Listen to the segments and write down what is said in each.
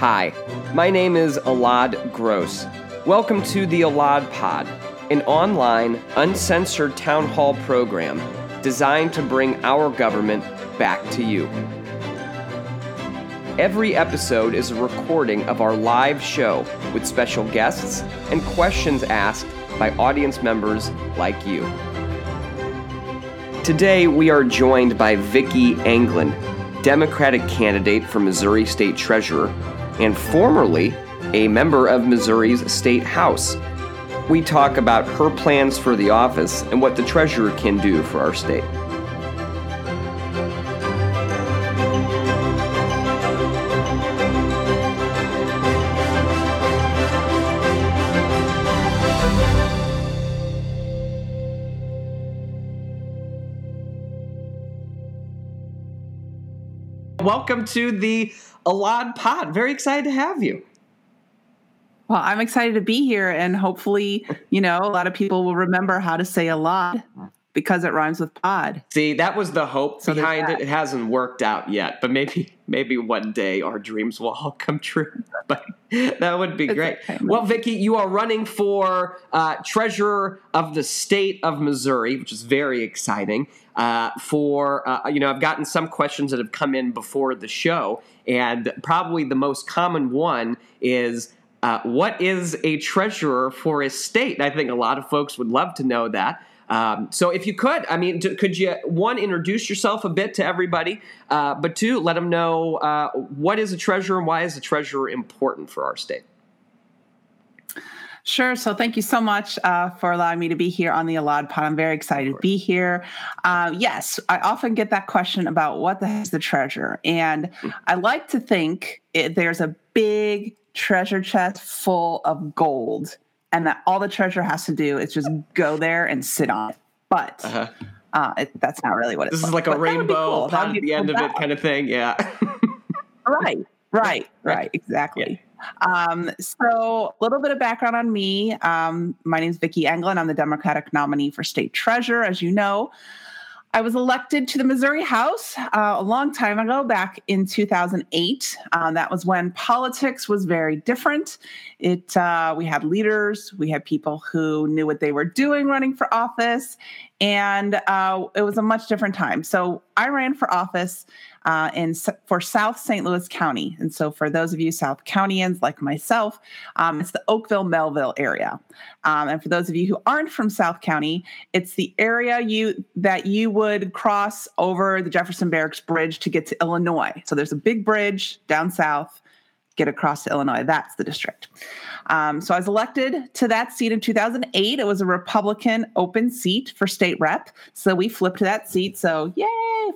Hi, my name is Elad Gross. Welcome to the Elad Pod, an online, uncensored town hall program designed to bring our government back to you. Every episode is a recording of our live show with special guests and questions asked by audience members like you. Today, we are joined by Vicki Englund, Democratic candidate for Missouri State Treasurer and formerly a member of Missouri's State House. We talk about her plans for the office and what the treasurer can do for our state. Welcome to the Elad Pod. Very excited to have you. Well, I'm excited to be here, and hopefully, you know, a lot of people will remember how to say a lot because it rhymes with pod. See, that was the hope so behind it. It hasn't worked out yet, but maybe maybe one day our dreams will all come true. But that would be it's great. Okay, well, Vicki, you are running for uh, treasurer of the state of Missouri, which is very exciting. Uh, for uh, you know, I've gotten some questions that have come in before the show, and probably the most common one is. Uh, what is a treasurer for a state? I think a lot of folks would love to know that. Um, so if you could, I mean, could you one introduce yourself a bit to everybody, uh, but two, let them know uh, what is a treasurer and why is a treasurer important for our state. Sure. So thank you so much uh, for allowing me to be here on the Elad Pod. I'm very excited to be here. Uh, yes, I often get that question about what the heck is the treasure, and. I like to think it, there's a big treasure chest full of gold and that all the treasure has to do is just go there and sit on it. But uh-huh. uh, it, that's not really what it's. This like. is like a rainbow cool. at the end of it, kind of thing. Yeah. right. Right. Right. Exactly. Yeah. Um, so, a little bit of background on me. Um, my name is Vicki Englund. I'm the Democratic nominee for state treasurer, as you know. I was elected to the Missouri House uh, a long time ago, back in 2008. Uh, that was when politics was very different. It uh, we had leaders, we had people who knew what they were doing running for office, and uh, it was a much different time. So I ran for office uh, in for South St. Louis County. And so, for those of you South Countyans like myself, um, it's the Oakville Mehlville area. Um, and for those of you who aren't from South County, it's the area you that you would cross over the Jefferson Barracks Bridge to get to Illinois. So there's a big bridge down south get across to Illinois. That's the district. Um, so I was elected to that seat in 2008. It was a Republican open seat for state rep. So we flipped that seat. So yay,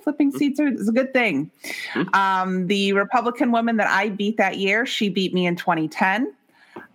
flipping mm-hmm. seats are, is a good thing. Mm-hmm. Um, the Republican woman that I beat that year, she beat me in 2010.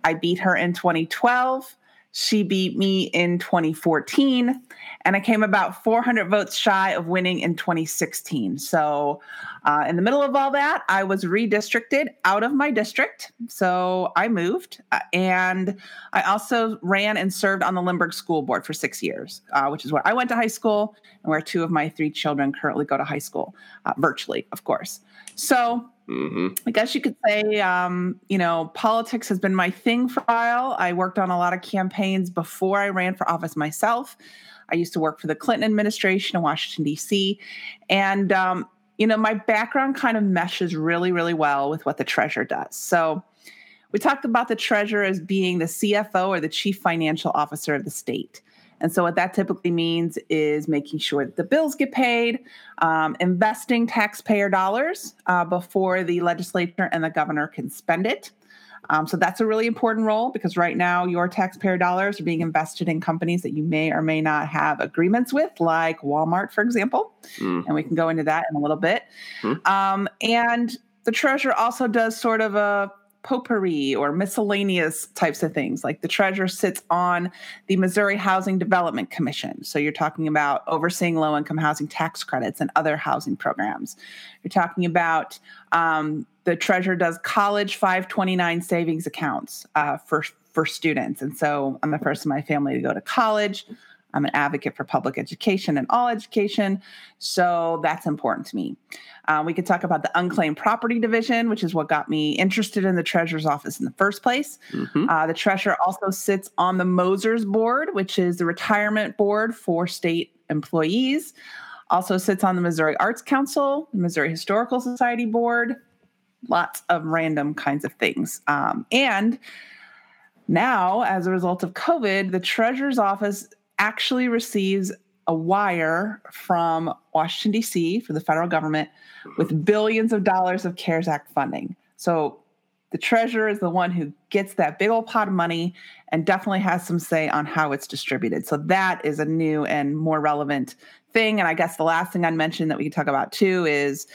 I beat her in 2012. She beat me in 2014, and I came about 400 votes shy of winning in 2016. So, uh, in the middle of all that, I was redistricted out of my district. So, I moved, uh, and I also ran and served on the Lindbergh School Board for six years, uh, which is where I went to high school and where two of my three children currently go to high school, uh, virtually, of course. So, Mm-hmm. I guess you could say, um, you know, politics has been my thing for a while. I worked on a lot of campaigns before I ran for office myself. I used to work for the Clinton administration in Washington, D.C. And, um, you know, my background kind of meshes really, really well with what the treasurer does. So we talked about the treasurer as being the CFO or the chief financial officer of the state. And so, what that typically means is making sure that the bills get paid, um, investing taxpayer dollars uh, before the legislature and the governor can spend it. Um, so, that's a really important role because right now your taxpayer dollars are being invested in companies that you may or may not have agreements with, like Walmart, for example. Mm. And we can go into that in a little bit. Mm. Um, and the treasurer also does sort of a potpourri or miscellaneous types of things. Like the treasurer sits on the Missouri Housing Development Commission. So you're talking about overseeing low income housing tax credits and other housing programs. You're talking about um, the treasurer does college 529 savings accounts uh, for, for students. And so I'm the first in my family to go to college. I'm an advocate for public education and all education. So that's important to me. Uh, we could talk about the unclaimed property division, which is what got me interested in the treasurer's office in the first place. Mm-hmm. Uh, the treasurer also sits on the MOSERS board, which is the retirement board for state employees. Also sits on the Missouri Arts Council, the Missouri Historical Society board, lots of random kinds of things. Um, and now, as a result of COVID, the treasurer's office actually receives a wire from Washington, D.C., for the federal government with billions of dollars of CARES Act funding. So the treasurer is the one who gets that big old pot of money and definitely has some say on how it's distributed. So that is a new and more relevant thing. And I guess the last thing I'd mention that we could talk about too is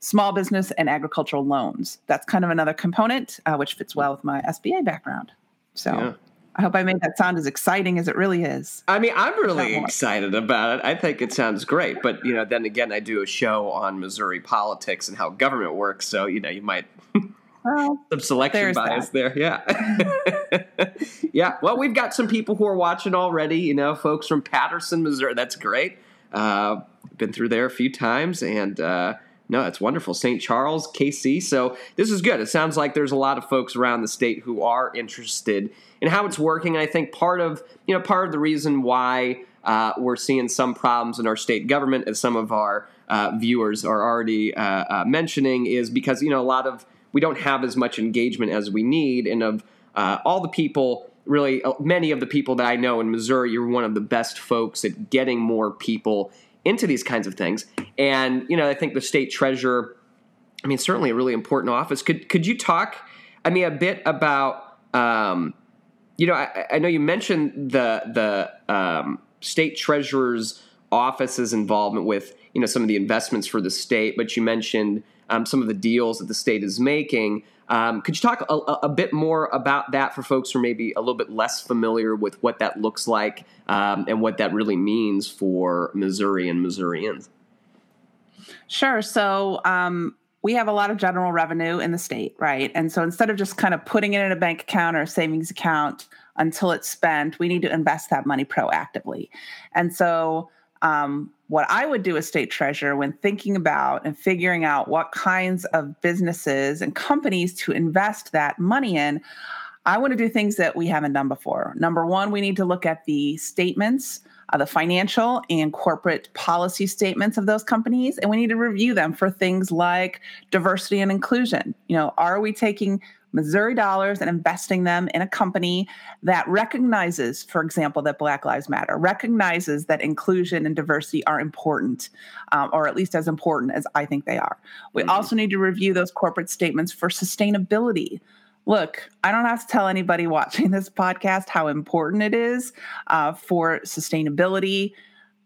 small business and agricultural loans. That's kind of another component, uh, which fits well with my SBA background. So. Yeah. I hope I made that sound as exciting as it really is. I mean, I'm really excited about it. I think it sounds great. But, you know, then again, I do a show on Missouri politics and how government works. So, you know, you might. Well, some selection bias that. there. Yeah. yeah. Well, we've got some people who are watching already, you know, folks from Patterson, Missouri. That's great. Uh, been through there a few times and, uh, no, that's wonderful. St. Charles, KC. So this is good. It sounds like there's a lot of folks around the state who are interested in how it's working. And I think part of you know part of the reason why uh, we're seeing some problems in our state government, as some of our uh, viewers are already uh, uh mentioning, is because you know a lot of we don't have as much engagement as we need, and of uh, all the people really uh, many of the people that I know in Missouri, you're one of the best folks at getting more people into these kinds of things. And you know, I think the state treasurer, I mean, certainly a really important office. Could could you talk, I mean, a bit about, um, you know, I, I, know you mentioned the the um, state treasurer's office's involvement with you know some of the investments for the state, but you mentioned um, some of the deals that the state is making. Um, could you talk a, a, bit more about that for folks who are maybe a little bit less familiar with what that looks like um, and what that really means for Missouri and Missourians? Sure. So, um, we have a lot of general revenue in the state, right? And so instead of just kind of putting it in a bank account or a savings account until it's spent, we need to invest that money proactively. And so, um, what I would do as state treasurer when thinking about and figuring out what kinds of businesses and companies to invest that money in, I want to do things that we haven't done before. Number one, we need to look at the statements, uh, the financial and corporate policy statements of those companies, and we need to review them for things like diversity and inclusion. You know, are we taking Missouri dollars and investing them in a company that recognizes, for example, that Black Lives Matter, recognizes that inclusion and diversity are important, um, or at least as important as I think they are. We mm-hmm. also need to review those corporate statements for sustainability. Look, I don't have to tell anybody watching this podcast how important it is uh, for sustainability,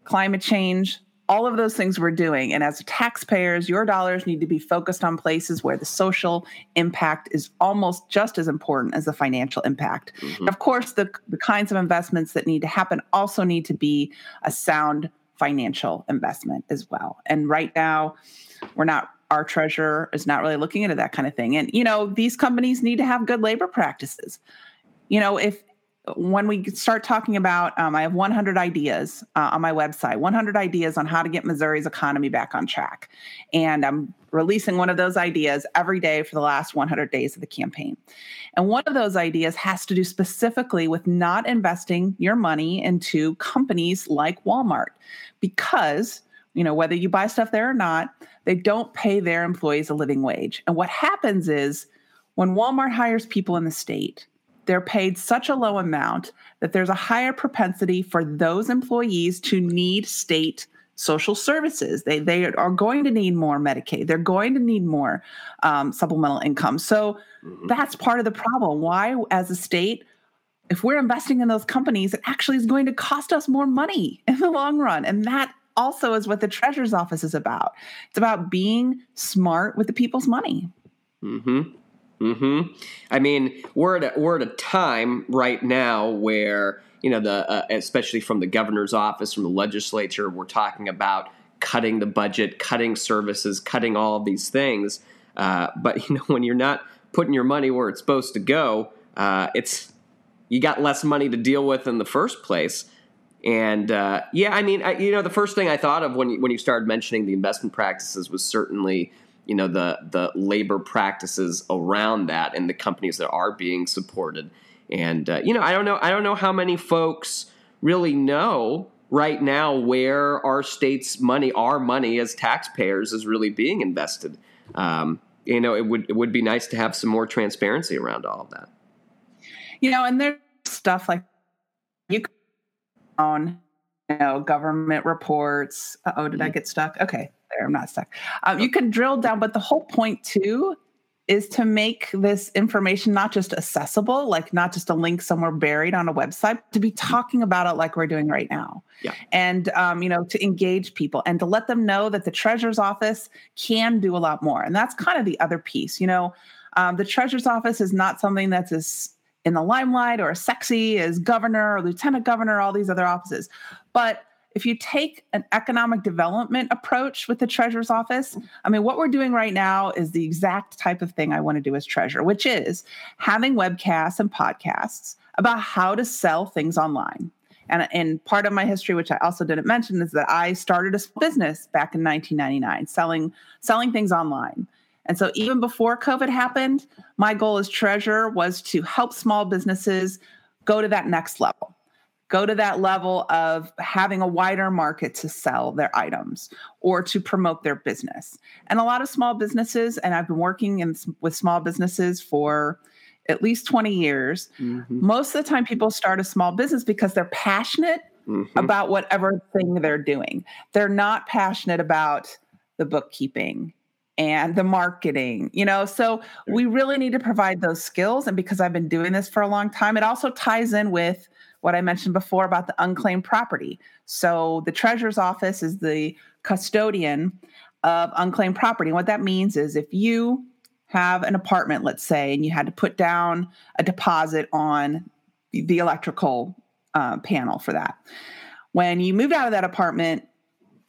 climate change, all of those things we're doing. And as taxpayers, your dollars need to be focused on places where the social impact is almost just as important as the financial impact. Mm-hmm. Of course, the, the kinds of investments that need to happen also need to be a sound financial investment as well. And right now, we're not our treasurer is not really looking into that kind of thing. And you know, these companies need to have good labor practices. You know, if when we start talking about, um, I have 100 ideas uh, on my website, 100 ideas on how to get Missouri's economy back on track. And I'm releasing one of those ideas every day for the last 100 days of the campaign. And one of those ideas has to do specifically with not investing your money into companies like Walmart because you know whether you buy stuff there or not they don't pay their employees a living wage and what happens is when walmart hires people in the state they're paid such a low amount that there's a higher propensity for those employees to need state social services. They they are going to need more Medicaid. They're going to need more um, supplemental income. So mm-hmm. that's part of the problem. Why, as a state, if we're investing in those companies, it actually is going to cost us more money in the long run, and that also is what the treasurer's office is about. It's about being smart with the people's money. Hmm. Hmm. I mean, we're at a, we're at a time right now where you know the uh, especially from the governor's office, from the legislature, we're talking about cutting the budget, cutting services, cutting all these things. Uh, but you know, when you're not putting your money where it's supposed to go, uh, it's you got less money to deal with in the first place. And uh, yeah, I mean, I, you know, the first thing I thought of when you, when you started mentioning the investment practices was certainly you know the the labor practices around that and the companies that are being supported. And uh, you know, I don't know, I don't know how many folks really know right now where our state's money, our money as taxpayers, is really being invested. Um, you know, it would it would be nice to have some more transparency around all of that. You know, and there's stuff like you on you know government reports. oh, did I mm-hmm. get stuck? Okay, there, I'm not stuck. Um, you can drill down, but the whole point too is to make this information not just accessible, like not just a link somewhere buried on a website, to be talking about it like we're doing right now. Yeah. And, um, you know, to engage people and to let them know that the treasurer's office can do a lot more. And that's kind of the other piece. You know, um, the treasurer's office is not something that's as in the limelight or as sexy as governor or lieutenant governor, all these other offices. But if you take an economic development approach with the treasurer's office, mm. I mean, what we're doing right now is the exact type of thing I want to do as treasurer, which is having webcasts and podcasts about how to sell things online. And, and part of my history, which I also didn't mention, is that I started a business back in 1999, selling selling things online. And so even before COVID happened, my goal as treasurer was to help small businesses go to that next level go to that level of having a wider market to sell their items or to promote their business. And a lot of small businesses, and I've been working in, with small businesses for at least 20 years. Mm-hmm. Most of the time, people start a small business because they're passionate mm-hmm. about whatever thing they're doing. They're not passionate about the bookkeeping and the marketing, you know. So we really need to provide those skills. And because I've been doing this for a long time, it also ties in with what I mentioned before about the unclaimed property. So the treasurer's office is the custodian of unclaimed property. What that means is if you have an apartment, let's say, and you had to put down a deposit on the electrical uh, panel for that. When you moved out of that apartment,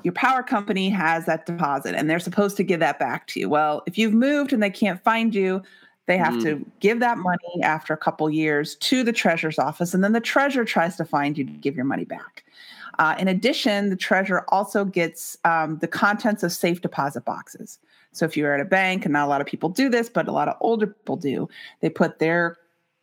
your power company has that deposit and they're supposed to give that back to you. Well, if you've moved and they can't find you, they have mm. to give that money after a couple years to the treasurer's office, and then the treasurer tries to find you to give your money back. Uh, in addition, the treasurer also gets um, the contents of safe deposit boxes. So if you're at a bank, and not a lot of people do this, but a lot of older people do, they put their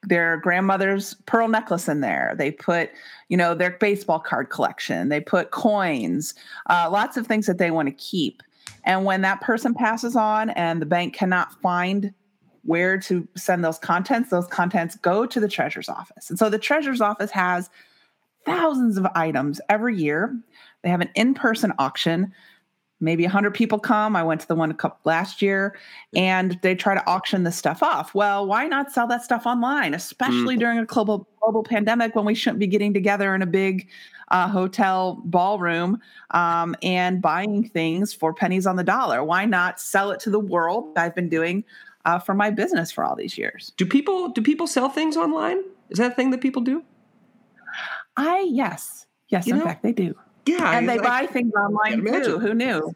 their grandmother's pearl necklace in there. They put, you know, their baseball card collection. They put coins, uh, lots of things that they want to keep. And when that person passes on and the bank cannot find where to send those contents, those contents go to the treasurer's office. And so the treasurer's office has thousands of items every year. They have an in person auction. Maybe 100 people come. I went to the one last year and they try to auction this stuff off. Well, why not sell that stuff online, especially mm. during a global, global pandemic when we shouldn't be getting together in a big uh, hotel ballroom um, and buying things for pennies on the dollar? Why not sell it to the world? I've been doing uh, for my business for all these years. Do people do people sell things online? Is that a thing that people do? I yes, yes. You in know? fact, they do. Yeah, and they buy things online too. Who knew?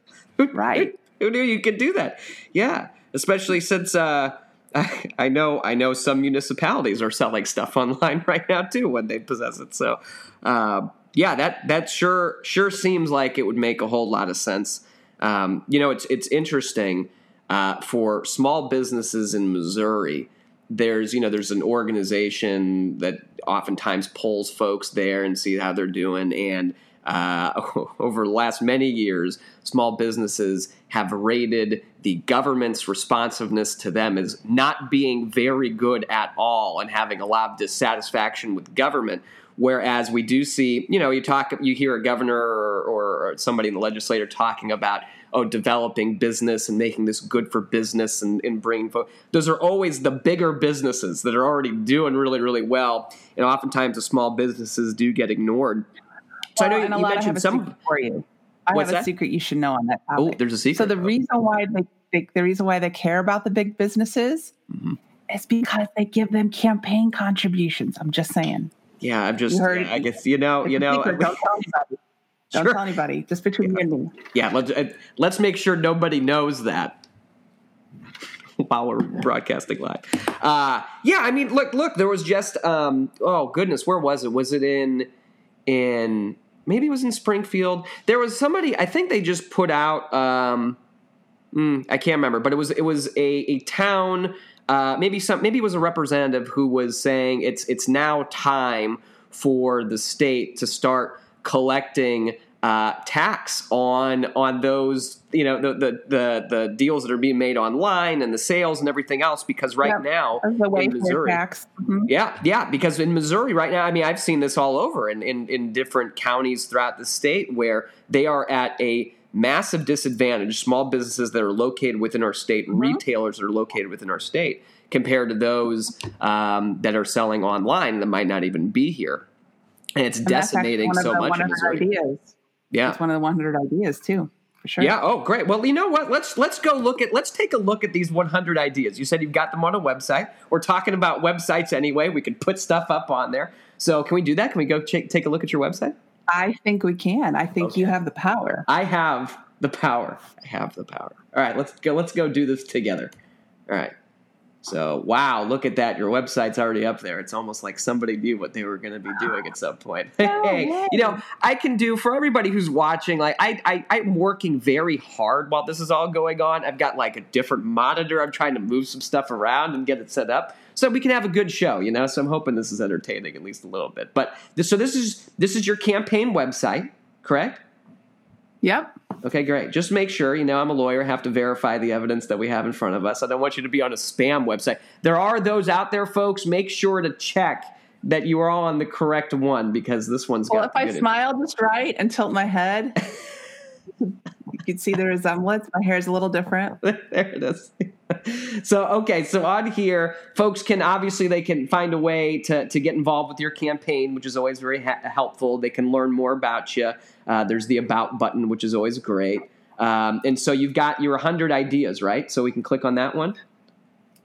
right? Who knew you could do that? Yeah, especially since uh, I, I know I know some municipalities are selling stuff online right now too when they possess it. So uh, yeah, that that sure sure seems like it would make a whole lot of sense. Um, you know, it's it's interesting uh, for small businesses in Missouri, there's you know there's an organization that oftentimes polls folks there and see how they're doing. And uh, over the last many years small businesses have rated the government's responsiveness to them as not being very good at all and having a lot of dissatisfaction with government. Whereas we do see you know you talk you hear a governor or, or somebody in the legislature talking about oh, developing business and making this good for business and, and bringing folks. Those are always the bigger businesses that are already doing really, really well. And oftentimes the small businesses do get ignored. So well, I know you, you mentioned some for you. I What's have a that? secret you should know on that topic. Oh, there's a secret. So the reason why they, they the reason why they care about the big businesses mm-hmm. is because they give them campaign contributions. I'm just saying. Yeah, I'm just. Yeah, I guess you know. You know. Anybody. Don't sure. tell anybody. Just between yeah. you and me. Yeah, let's uh, let's make sure nobody knows that while we're broadcasting live. Uh, yeah, I mean, look, look. There was just um, oh goodness, where was it? Was it in in maybe it was in Springfield. There was somebody. I think they just put out. Um, mm, I can't remember, but it was it was a, a town. Uh, maybe some maybe it was a representative who was saying it's it's now time for the state to start collecting uh, tax on on those you know the, the, the the deals that are being made online and the sales and everything else because right yep. now in Missouri, mm-hmm. yeah yeah because in Missouri right now I mean I've seen this all over in, in in different counties throughout the state where they are at a massive disadvantage small businesses that are located within our state mm-hmm. retailers that are located within our state compared to those um, that are selling online that might not even be here and it's and decimating so much in Missouri. Ideas yeah, it's one of the 100 ideas too. For sure. Yeah. Oh, great. Well, you know what? Let's let's go look at let's take a look at these 100 ideas. You said you've got them on a website. We're talking about websites anyway. We can put stuff up on there. So, can we do that? Can we go ch- take a look at your website? I think we can. I think okay. you have the power. I have the power. I have the power. All right, let's go. Let's go do this together. All right. So, wow, look at that. Your website's already up there. It's almost like somebody knew what they were going to be doing at some point. Hey, you know, I can do for everybody who's watching, like, I, I, I'm working very hard while this is all going on. I've got like a different monitor. I'm trying to move some stuff around and get it set up so we can have a good show, you know? So I'm hoping this is entertaining at least a little bit. But this, so this is, this is your campaign website, correct? Yep. Okay, great. Just make sure, you know, I'm a lawyer, have to verify the evidence that we have in front of us. I don't want you to be on a spam website. There are those out there, folks. Make sure to check that you are on the correct one because this one's well, got. Well, if I smile just right and tilt my head, you can see the resemblance. My hair is a little different. there it is. So okay, so on here, folks can obviously they can find a way to to get involved with your campaign, which is always very ha- helpful. They can learn more about you. Uh, there's the about button, which is always great. Um, and so you've got your 100 ideas, right? So we can click on that one.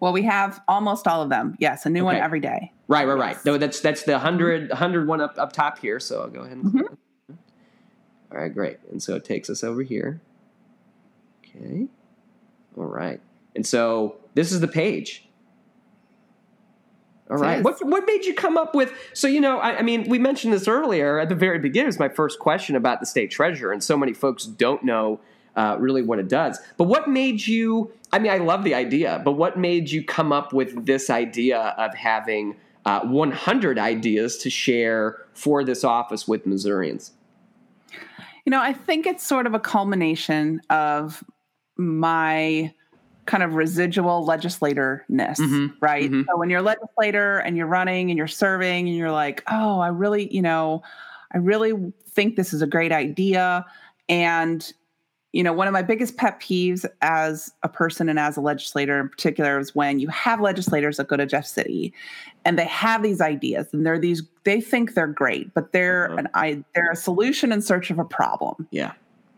Well, we have almost all of them. Yes, a new okay. one every day. Right, right, right. No, that's that's the 100, 100 one up, up top here. So I'll go ahead and. Mm-hmm. All right, great. And so it takes us over here. Okay. All right. And so this is the page. All right. What what made you come up with? So you know, I, I, mean, we mentioned this earlier at the very beginning. It was my first question about the state treasurer, and so many folks don't know uh, really what it does. But what made you? I mean, I love the idea, but what made you come up with this idea of having uh, 100 ideas to share for this office with Missourians? You know, I think it's sort of a culmination of my kind of residual legislaterness, mm-hmm. right? Mm-hmm. So when you're a legislator and you're running and you're serving and you're like, oh, I really, you know, I really think this is a great idea. And, you know, one of my biggest pet peeves as a person and as a legislator in particular is when you have legislators that go to Jeff City and they have these ideas and they're these, they think they're great, but they're uh-huh. an I they're a solution in search of a problem. Yeah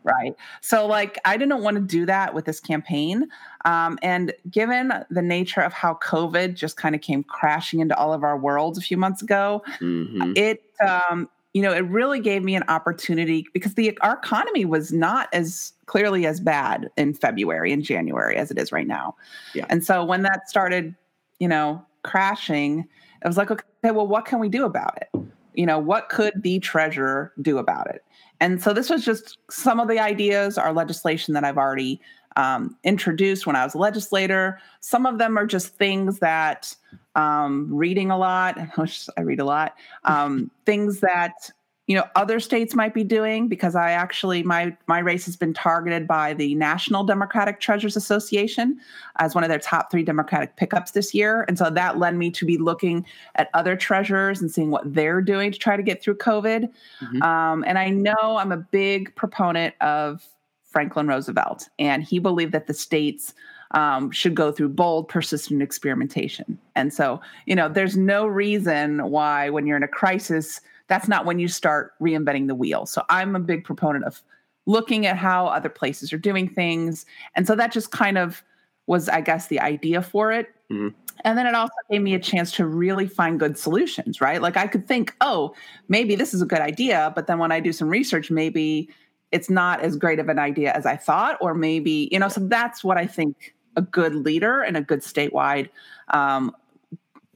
right so like i didn't want to do that with this campaign um, and given the nature of how covid just kind of came crashing into all of our worlds a few months ago mm-hmm. it um, you know it really gave me an opportunity because the our economy was not as clearly as bad in february and january as it is right now yeah. and so when that started you know crashing it was like okay well what can we do about it you know what could the treasurer do about it and so this was just some of the ideas, our legislation that I've already um, introduced when I was a legislator. Some of them are just things that um, reading a lot, I read a lot, um, things that you know other states might be doing because i actually my my race has been targeted by the national democratic treasurers association as one of their top three democratic pickups this year and so that led me to be looking at other treasurers and seeing what they're doing to try to get through covid mm-hmm. um, and i know i'm a big proponent of franklin roosevelt and he believed that the states um, should go through bold, persistent experimentation. And so, you know, there's no reason why, when you're in a crisis, that's not when you start reinventing the wheel. So I'm a big proponent of looking at how other places are doing things. And so that just kind of was, I guess, the idea for it. Mm-hmm. And then it also gave me a chance to really find good solutions, right? Like I could think, oh, maybe this is a good idea. But then when I do some research, maybe it's not as great of an idea as I thought, or maybe, you know, so that's what I think a good leader and a good statewide um,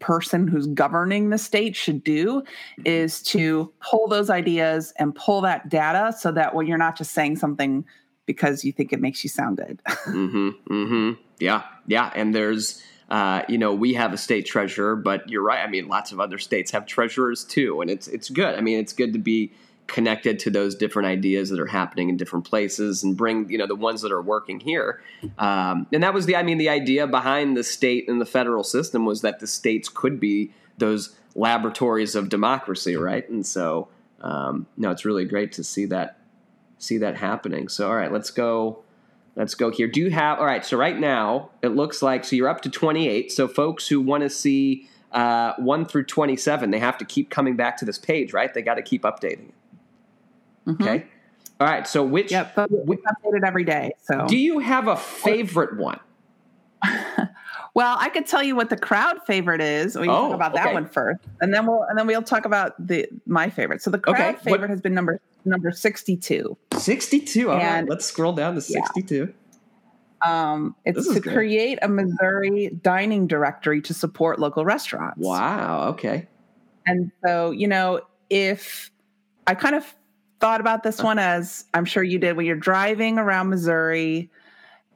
person who's governing the state should do mm-hmm. is to pull those ideas and pull that data so that when you're not just saying something because you think it makes you sound good. mm-hmm, mm-hmm. Yeah, yeah. And there's, uh, you know, we have a state treasurer, but you're right. I mean, lots of other states have treasurers too, and it's it's good. I mean, it's good to be connected to those different ideas that are happening in different places and bring you know the ones that are working here. Um, and that was the i mean the idea behind the state and the federal system was that the states could be those laboratories of democracy right? And so um, no it's really great to see that see that happening. So all right let's go let's go here. Do you have all right so right now it looks like so you're up to 28 so folks who want to see uh, 1 through 27 they have to keep coming back to this page right? They got to keep updating it Mm-hmm. Okay. All right. So which? Yep. We update it every day. So do you have a favorite one? well, I could tell you what the crowd favorite is. We can oh, talk about okay. that one first, and then we'll and then we'll talk about the my favorite. So the crowd okay. favorite what? has been number number sixty two. Sixty two. All right. Let's scroll down to sixty two. Yeah. Um, it's to great. create a Missouri dining directory to support local restaurants. Wow. Okay. And so, you know, if I kind of thought about this one as I'm sure you did when you're driving around Missouri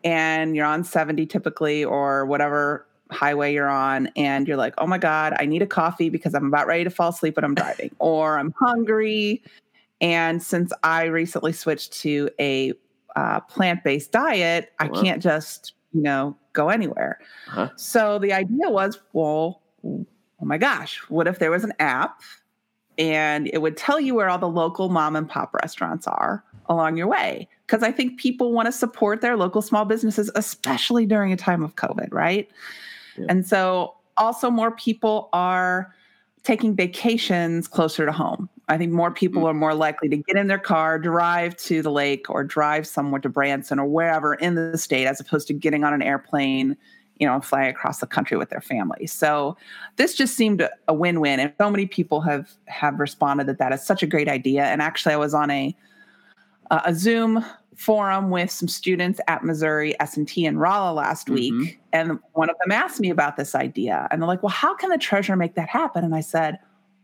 and you're on 70 typically or whatever highway you're on and you're like, "Oh my god, I need a coffee because I'm about ready to fall asleep when I'm driving or I'm hungry." And since I recently switched to a uh, plant-based diet, I can't just, you know, go anywhere. Uh-huh. So the idea was, well, oh my gosh, what if there was an app and it would tell you where all the local mom and pop restaurants are along your way. Because I think people want to support their local small businesses, especially during a time of COVID, right? Yeah. And so also more people are taking vacations closer to home. I think more people mm-hmm. are more likely to get in their car, drive to the lake, or drive somewhere to Branson or wherever in the state, as opposed to getting on an airplane you know, fly across the country with their families. So this just seemed a win-win, and so many people have have responded that that is such a great idea. And actually, I was on a a Zoom forum with some students at Missouri S&T in Rolla last mm-hmm. week, and one of them asked me about this idea, and they're like, "Well, how can the treasurer make that happen?" And I said,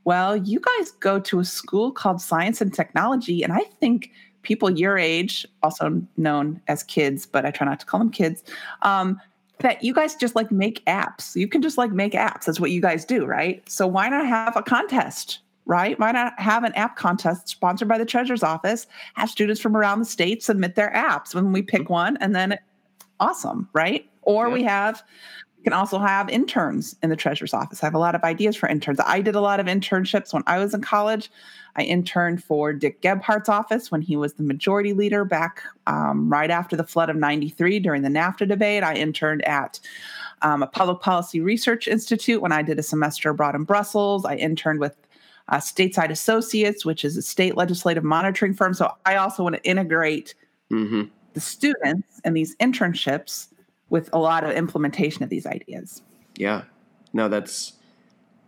"Well, you guys go to a school called Science and Technology, and I think." People your age, also known as kids, but I try not to call them kids, um, that you guys just like make apps. You can just like make apps. That's what you guys do, right? So why not have a contest, right? Why not have an app contest sponsored by the treasurer's office? Have students from around the state submit their apps when we pick mm-hmm. one, and then awesome, right? Or yeah. we have can also have interns in the treasurer's office. I have a lot of ideas for interns. I did a lot of internships when I was in college. I interned for Dick Gephardt's office when he was the majority leader back um, right after the flood of 93 during the NAFTA debate. I interned at um, a public policy research institute when I did a semester abroad in Brussels. I interned with uh, Stateside Associates, which is a state legislative monitoring firm. So I also want to integrate mm-hmm. the students and these internships with a lot of implementation of these ideas. Yeah, no, that's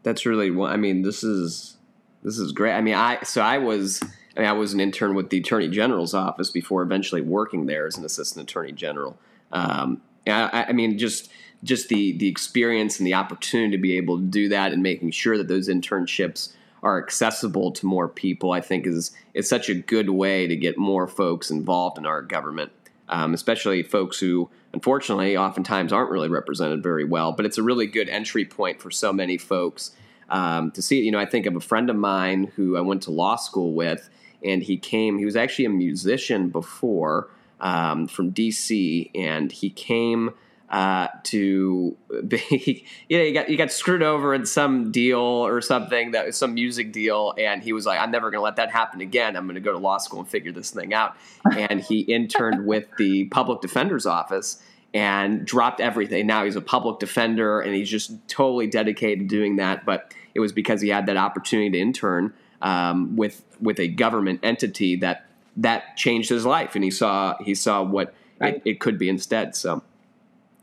that's really. What I mean, this is this is great. I mean, I so I was I mean I was an intern with the Attorney General's office before eventually working there as an assistant attorney general. Um, I, I mean, just just the the experience and the opportunity to be able to do that and making sure that those internships are accessible to more people, I think is is such a good way to get more folks involved in our government, um, especially folks who unfortunately oftentimes aren't really represented very well. But it's a really good entry point for so many folks um, to see. You know, I think of a friend of mine who I went to law school with, and he came. He was actually a musician before um, from DC, and he came. Uh, to be, you know, he got he got screwed over in some deal or something that was some music deal, and he was like, "I'm never going to let that happen again. I'm going to go to law school and figure this thing out." and he interned with the public defender's office and dropped everything. Now he's a public defender, and he's just totally dedicated to doing that. But it was because he had that opportunity to intern um, with with a government entity that that changed his life, and he saw he saw what right. it, it, could be instead. So,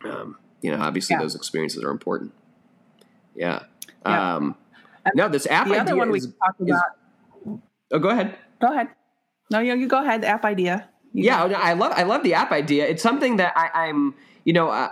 um, you know, obviously yeah. those experiences are important. Yeah. yeah. Um, no, this app the idea one we talked about. Is, oh, go ahead. Go ahead. No, you, you go ahead. The app idea. You yeah, I love I love the app idea. It's something that I, am you know. Uh,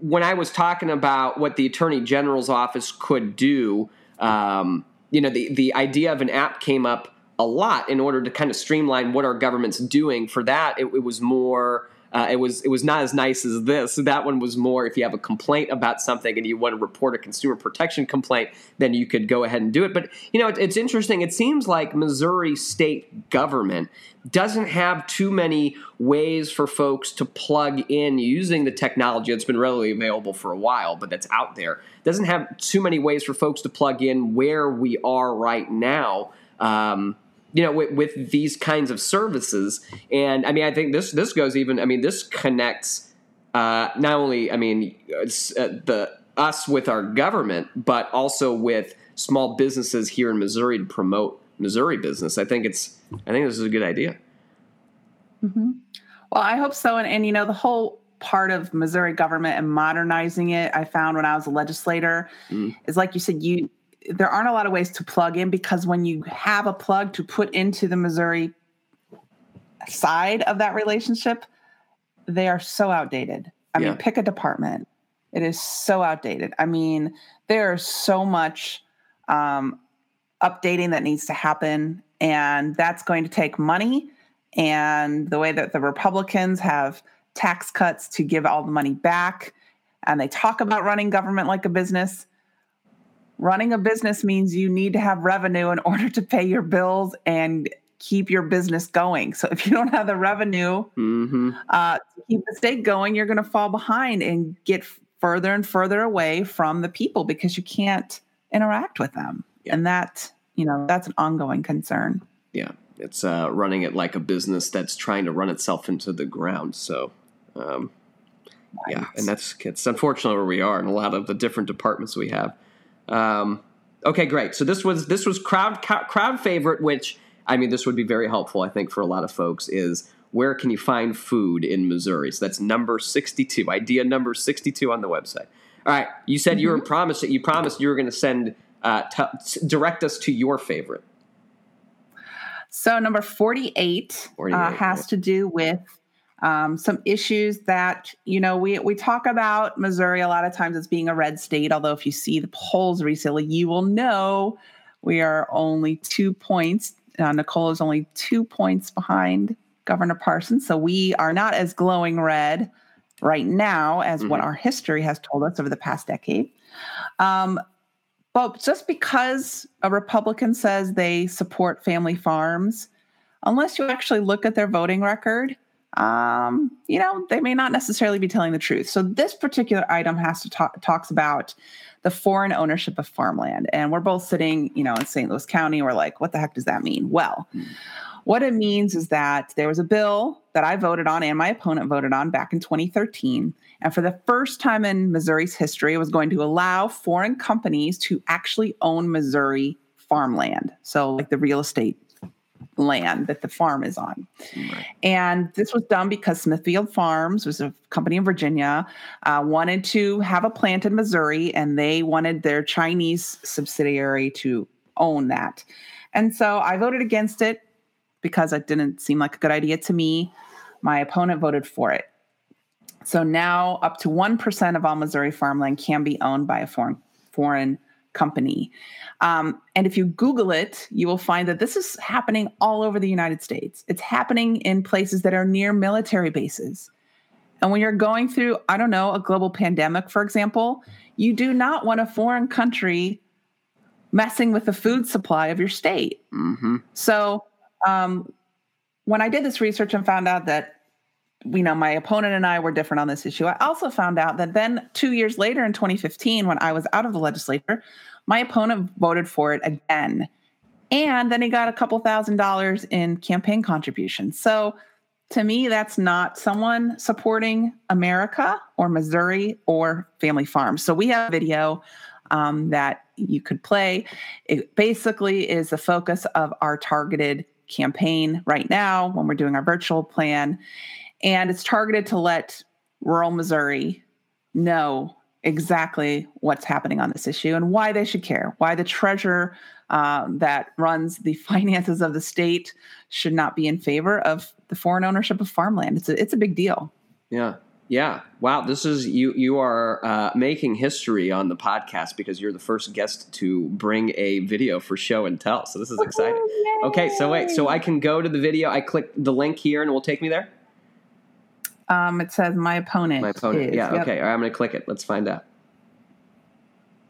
when I was talking about what the Attorney General's office could do, um, you know, the the idea of an app came up a lot in order to kind of streamline what our government's doing. For that, it, it was more. Uh, it was it was not as nice as this. That one was more if you have a complaint about something and you want to report a consumer protection complaint, then you could go ahead and do it. But you know, it, it's interesting. It seems like Missouri state government doesn't have too many ways for folks to plug in using the technology that's been readily available for a while, but that's out there. Doesn't have too many ways for folks to plug in where we are right now. Um, you know, with, with, these kinds of services. And I mean, I think this this goes even. I mean, this connects uh, not only I mean uh, the us with our government, but also with small businesses here in Missouri to promote Missouri business. I think it's I think this is a good idea. Mm-hmm. Well, I hope so. And, and you know, the whole part of Missouri government and modernizing it, I found when I was a legislator, mm. is like you said, you there aren't a lot of ways to plug in because when you have a plug to put into the Missouri side of that relationship, they are so outdated. I yeah. mean, pick a department. It is so outdated. I mean, there's so much um, updating that needs to happen, and that's going to take money. And the way that the Republicans have tax cuts to give all the money back, and they talk about running government like a business running a business means you need to have revenue in order to pay your bills and keep your business going. So if you don't have the revenue mm-hmm. uh, to keep the state going, you're going to fall behind and get further and further away from the people because you can't interact with them. Yeah. And that, you know, that's an ongoing concern. Yeah. It's uh, running it like a business that's trying to run itself into the ground. So, um, right. yeah, and that's it's unfortunate where we are in a lot of the different departments we have. Um, okay, great. So this was this was crowd crowd favorite, which I mean, this would be very helpful, I think, for a lot of folks. Is where can you find food in Missouri? So that's number sixty-two. Idea number sixty-two on the website. All right, you said mm-hmm. you were promised that you promised you were going to send uh, t- direct us to your favorite. So number 48, 48 uh, has to do with um, some issues that you know we we talk about Missouri a lot of times as being a red state. Although if you see the polls recently, you will know we are only two points. Uh, Nicole is only two points behind Governor Parsons, so we are not as glowing red right now as mm-hmm. what our history has told us over the past decade. Um, but just because a Republican says they support family farms, unless you actually look at their voting record, um, you know, they may not necessarily be telling the truth. So this particular item has to talk talks about the foreign ownership of farmland. And we're both sitting, you know, in St. Louis County. We're like, what the heck does that mean? Well, mm. what it means is that there was a bill that I voted on and my opponent voted on back in 2013. And for the first time in Missouri's history, it was going to allow foreign companies to actually own Missouri farmland. So, like the real estate land that the farm is on. Right. And this was done because Smithfield Farms was a company in Virginia, uh, wanted to have a plant in Missouri, and they wanted their Chinese subsidiary to own that. And so I voted against it because it didn't seem like a good idea to me. My opponent voted for it. So now up to 1% of all Missouri farmland can be owned by a foreign foreign company. Um, and if you Google it, you will find that this is happening all over the United States. It's happening in places that are near military bases. And when you're going through, I don't know, a global pandemic, for example, you do not want a foreign country messing with the food supply of your state. Mm-hmm. So um, when I did this research and found out that you know, my opponent and I were different on this issue. I also found out that then two years later in 2015, when I was out of the legislature, my opponent voted for it again. And then he got a couple thousand dollars in campaign contributions. So to me, that's not someone supporting America or Missouri or family farms. So we have a video um, that you could play. It basically is the focus of our targeted campaign right now when we're doing our virtual plan and it's targeted to let rural Missouri know exactly what's happening on this issue and why they should care, why the treasurer um, that runs the finances of the state should not be in favor of the foreign ownership of farmland. It's a, it's a big deal. Yeah. Yeah. Wow. This is you. You are uh, making history on the podcast because you're the first guest to bring a video for show and tell. So this is exciting. Okay. So wait. So I can go to the video. I click the link here, and it will take me there. Um, it says my opponent. My opponent. Is, yeah. Yep. Okay. All right, I'm going to click it. Let's find out.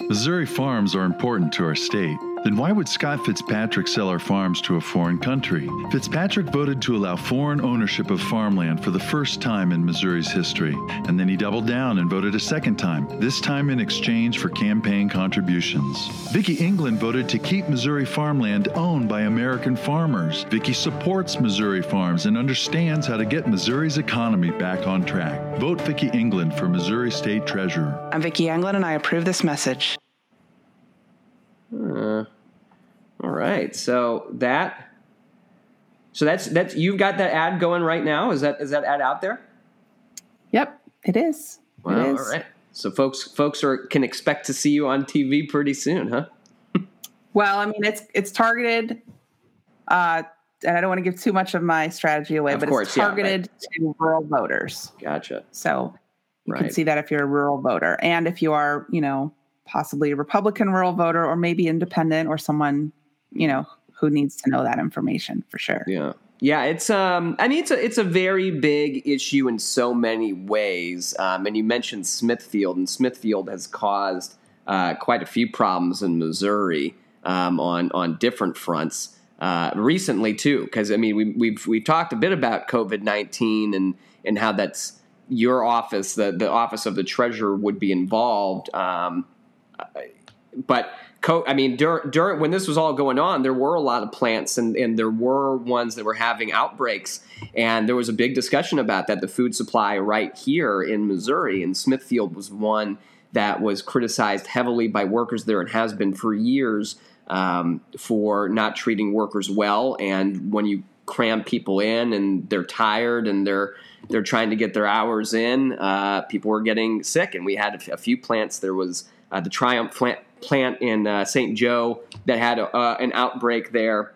Missouri farms are important to our state. Then why would Scott Fitzpatrick sell our farms to a foreign country? Fitzpatrick voted to allow foreign ownership of farmland for the first time in Missouri's history. And then he doubled down and voted a second time, this time in exchange for campaign contributions. Vicki Englund voted to keep Missouri farmland owned by American farmers. Vicki supports Missouri farms and understands how to get Missouri's economy back on track. Vote Vicki Englund for Missouri State Treasurer. I'm Vicki Englund, and I approve this message. Uh, all right. So that so that's that's you've got that ad going right now. Is that is that ad out there? Yep, it is. Wow, it is. all right. So folks folks are can expect to see you on TV pretty soon, huh? well, I mean it's it's targeted uh and I don't want to give too much of my strategy away, of but course, it's targeted yeah, right. to rural voters. Gotcha. So you right. can see that if you're a rural voter and if you are, you know, possibly a Republican rural voter or maybe independent or someone, you know, who needs to know that information for sure. Yeah. Yeah, it's um I mean it's a it's a very big issue in so many ways. Um, and you mentioned Smithfield and Smithfield has caused uh, quite a few problems in Missouri um, on on different fronts. Uh, recently too, because I mean we, we've we've talked a bit about COVID nineteen and and how that's your office, the the office of the treasurer would be involved. Um, but I mean, during, during when this was all going on, there were a lot of plants, and, and there were ones that were having outbreaks, and there was a big discussion about that. The food supply right here in Missouri, and Smithfield was one that was criticized heavily by workers there, and has been for years um, for not treating workers well. And when you cram people in, and they're tired, and they're they're trying to get their hours in, uh, people were getting sick, and we had a few plants. There was uh, the Triumph plant, in uh, St. Joe that had a, uh, an outbreak there,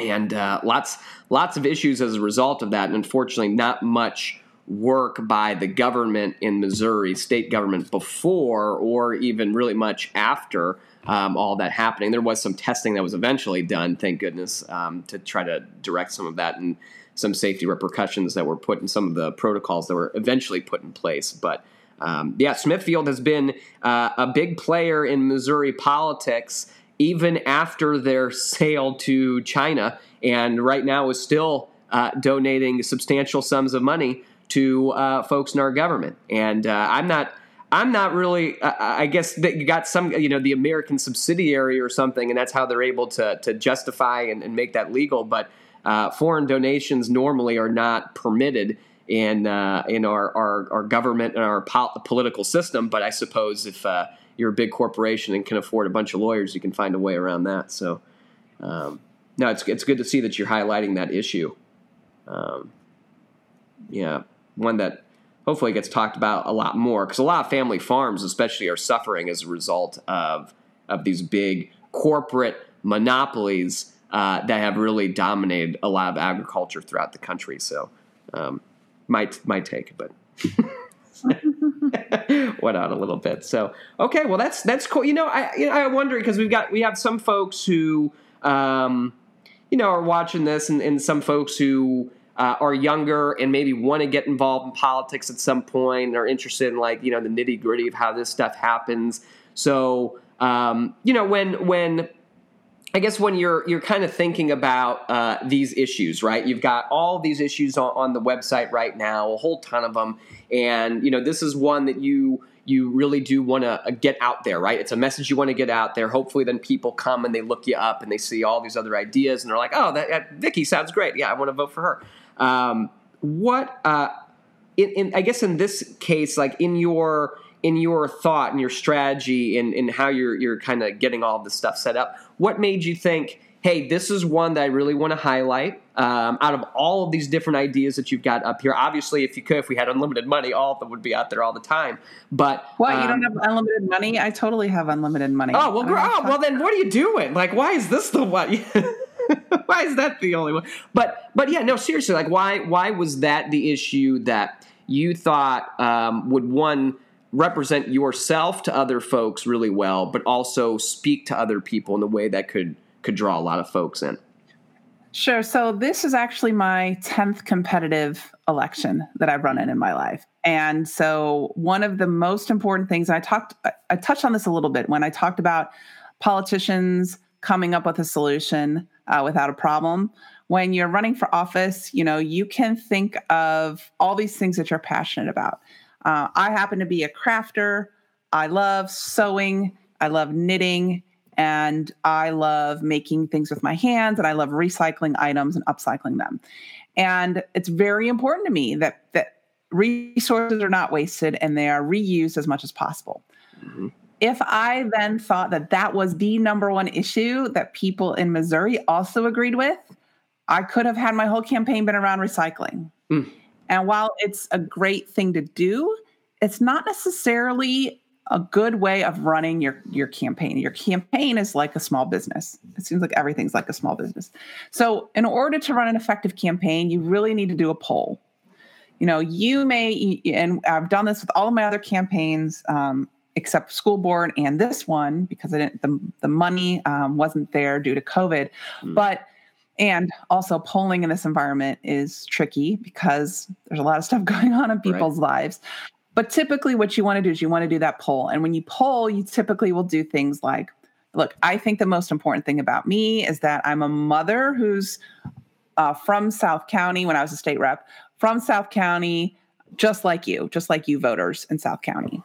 and uh, lots lots of issues as a result of that. And unfortunately, not much work by the government in Missouri, state government, before or even really much after. Um, all that happening. There was some testing that was eventually done, thank goodness, um, to try to direct some of that and some safety repercussions that were put in some of the protocols that were eventually put in place. But um, yeah, Smithfield has been uh, a big player in Missouri politics even after their sale to China, and right now is still uh, donating substantial sums of money to uh, folks in our government. And uh, I'm not. I'm not really. I guess that you got some, you know, the American subsidiary or something, and that's how they're able to to justify and, and make that legal. But uh, foreign donations normally are not permitted in uh, in our, our, our government and our po- political system. But I suppose if uh, you're a big corporation and can afford a bunch of lawyers, you can find a way around that. So, um, no, it's it's good to see that you're highlighting that issue. Um, yeah, one that hopefully gets talked about a lot more because a lot of family farms, especially, are suffering as a result of of these big corporate monopolies uh, that have really dominated a lot of agriculture throughout the country. So. Um, my my take, but went out a little bit. So okay, well that's that's cool. You know, I you know, I wonder because we've got we have some folks who um, you know are watching this, and, and some folks who. Uh, are younger and maybe want to get involved in politics at some point and are interested in like you know the nitty gritty of how this stuff happens so um, you know when when I guess when you're you're kind of thinking about uh, these issues, right? You've got all these issues on, on, the website right now, a whole ton of them, and you know this is one that you you really do want to uh, get out there, right? It's a message you want to get out there. Hopefully, then people come and they look you up and they see all these other ideas and they're like, "Oh, that, that Vicki sounds great. Yeah, I want to vote for her." Um, what uh, in, in I guess in this case, like in your in your thought and your strategy and, and how you're you're kind of getting all this stuff set up, what made you think, hey, this is one that I really want to highlight um, out of all of these different ideas that you've got up here? Obviously, if you could, if we had unlimited money, all of them would be out there all the time. But what um, you don't um, have unlimited money? I totally have unlimited money. Oh well, oh, well then what are you doing? Like, why is this the one? why is that the only one? But but yeah, no, seriously, like why why was that the issue that you thought um, would one represent yourself to other folks really well, but also speak to other people in a way that could could draw a lot of folks in? Sure. So this is actually my 10th competitive election that I've run in in my life. And so one of the most important things I talked I touched on this a little bit when I talked about politicians coming up with a solution uh, without a problem. When you're running for office, you know, you can think of all these things that you're passionate about. Uh, I happen to be a crafter. I love sewing. I love knitting and I love making things with my hands and I love recycling items and upcycling them. And it's very important to me that that resources are not wasted and they are reused as much as possible. Mm-hmm. If I then thought that that was the number one issue that people in Missouri also agreed with, I could have had my whole campaign been around recycling. Mm. And while it's a great thing to do, it's not necessarily a good way of running your your campaign. Your campaign is like a small business. It seems like everything's like a small business. So, in order to run an effective campaign, you really need to do a poll. You know, you may, and I've done this with all of my other campaigns, um, except school board and this one because I didn't, the the money um, wasn't there due to COVID, mm. but and also polling in this environment is tricky because there's a lot of stuff going on in people's right. lives but typically, what you want to do is you want to do that poll. And when you poll, you typically will do things like, look, I think the most important thing about me is that I'm a mother who's uh, from South County when I was a state rep, from South County, just like you, just like you voters in South County.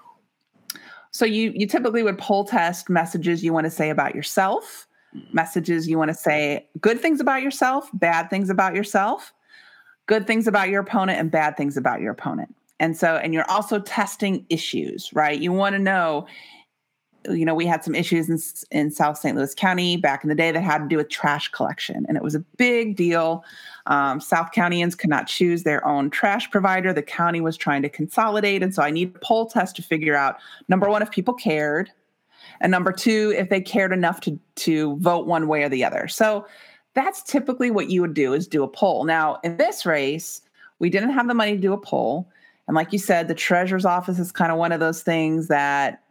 So you you typically would poll test messages you want to say about yourself, messages you want to say good things about yourself, bad things about yourself, good things about your opponent, and bad things about your opponent. And so, and you're also testing issues, right? You want to know, you know, we had some issues in, in South St. Louis County back in the day that had to do with trash collection. And it was a big deal. Um, South Countyans could not choose their own trash provider. The county was trying to consolidate. And so I need a poll test to figure out number one, if people cared. And number two, if they cared enough to, to vote one way or the other. So that's typically what you would do is do a poll. Now, in this race, we didn't have the money to do a poll. And like you said, the treasurer's office is kind of one of those things that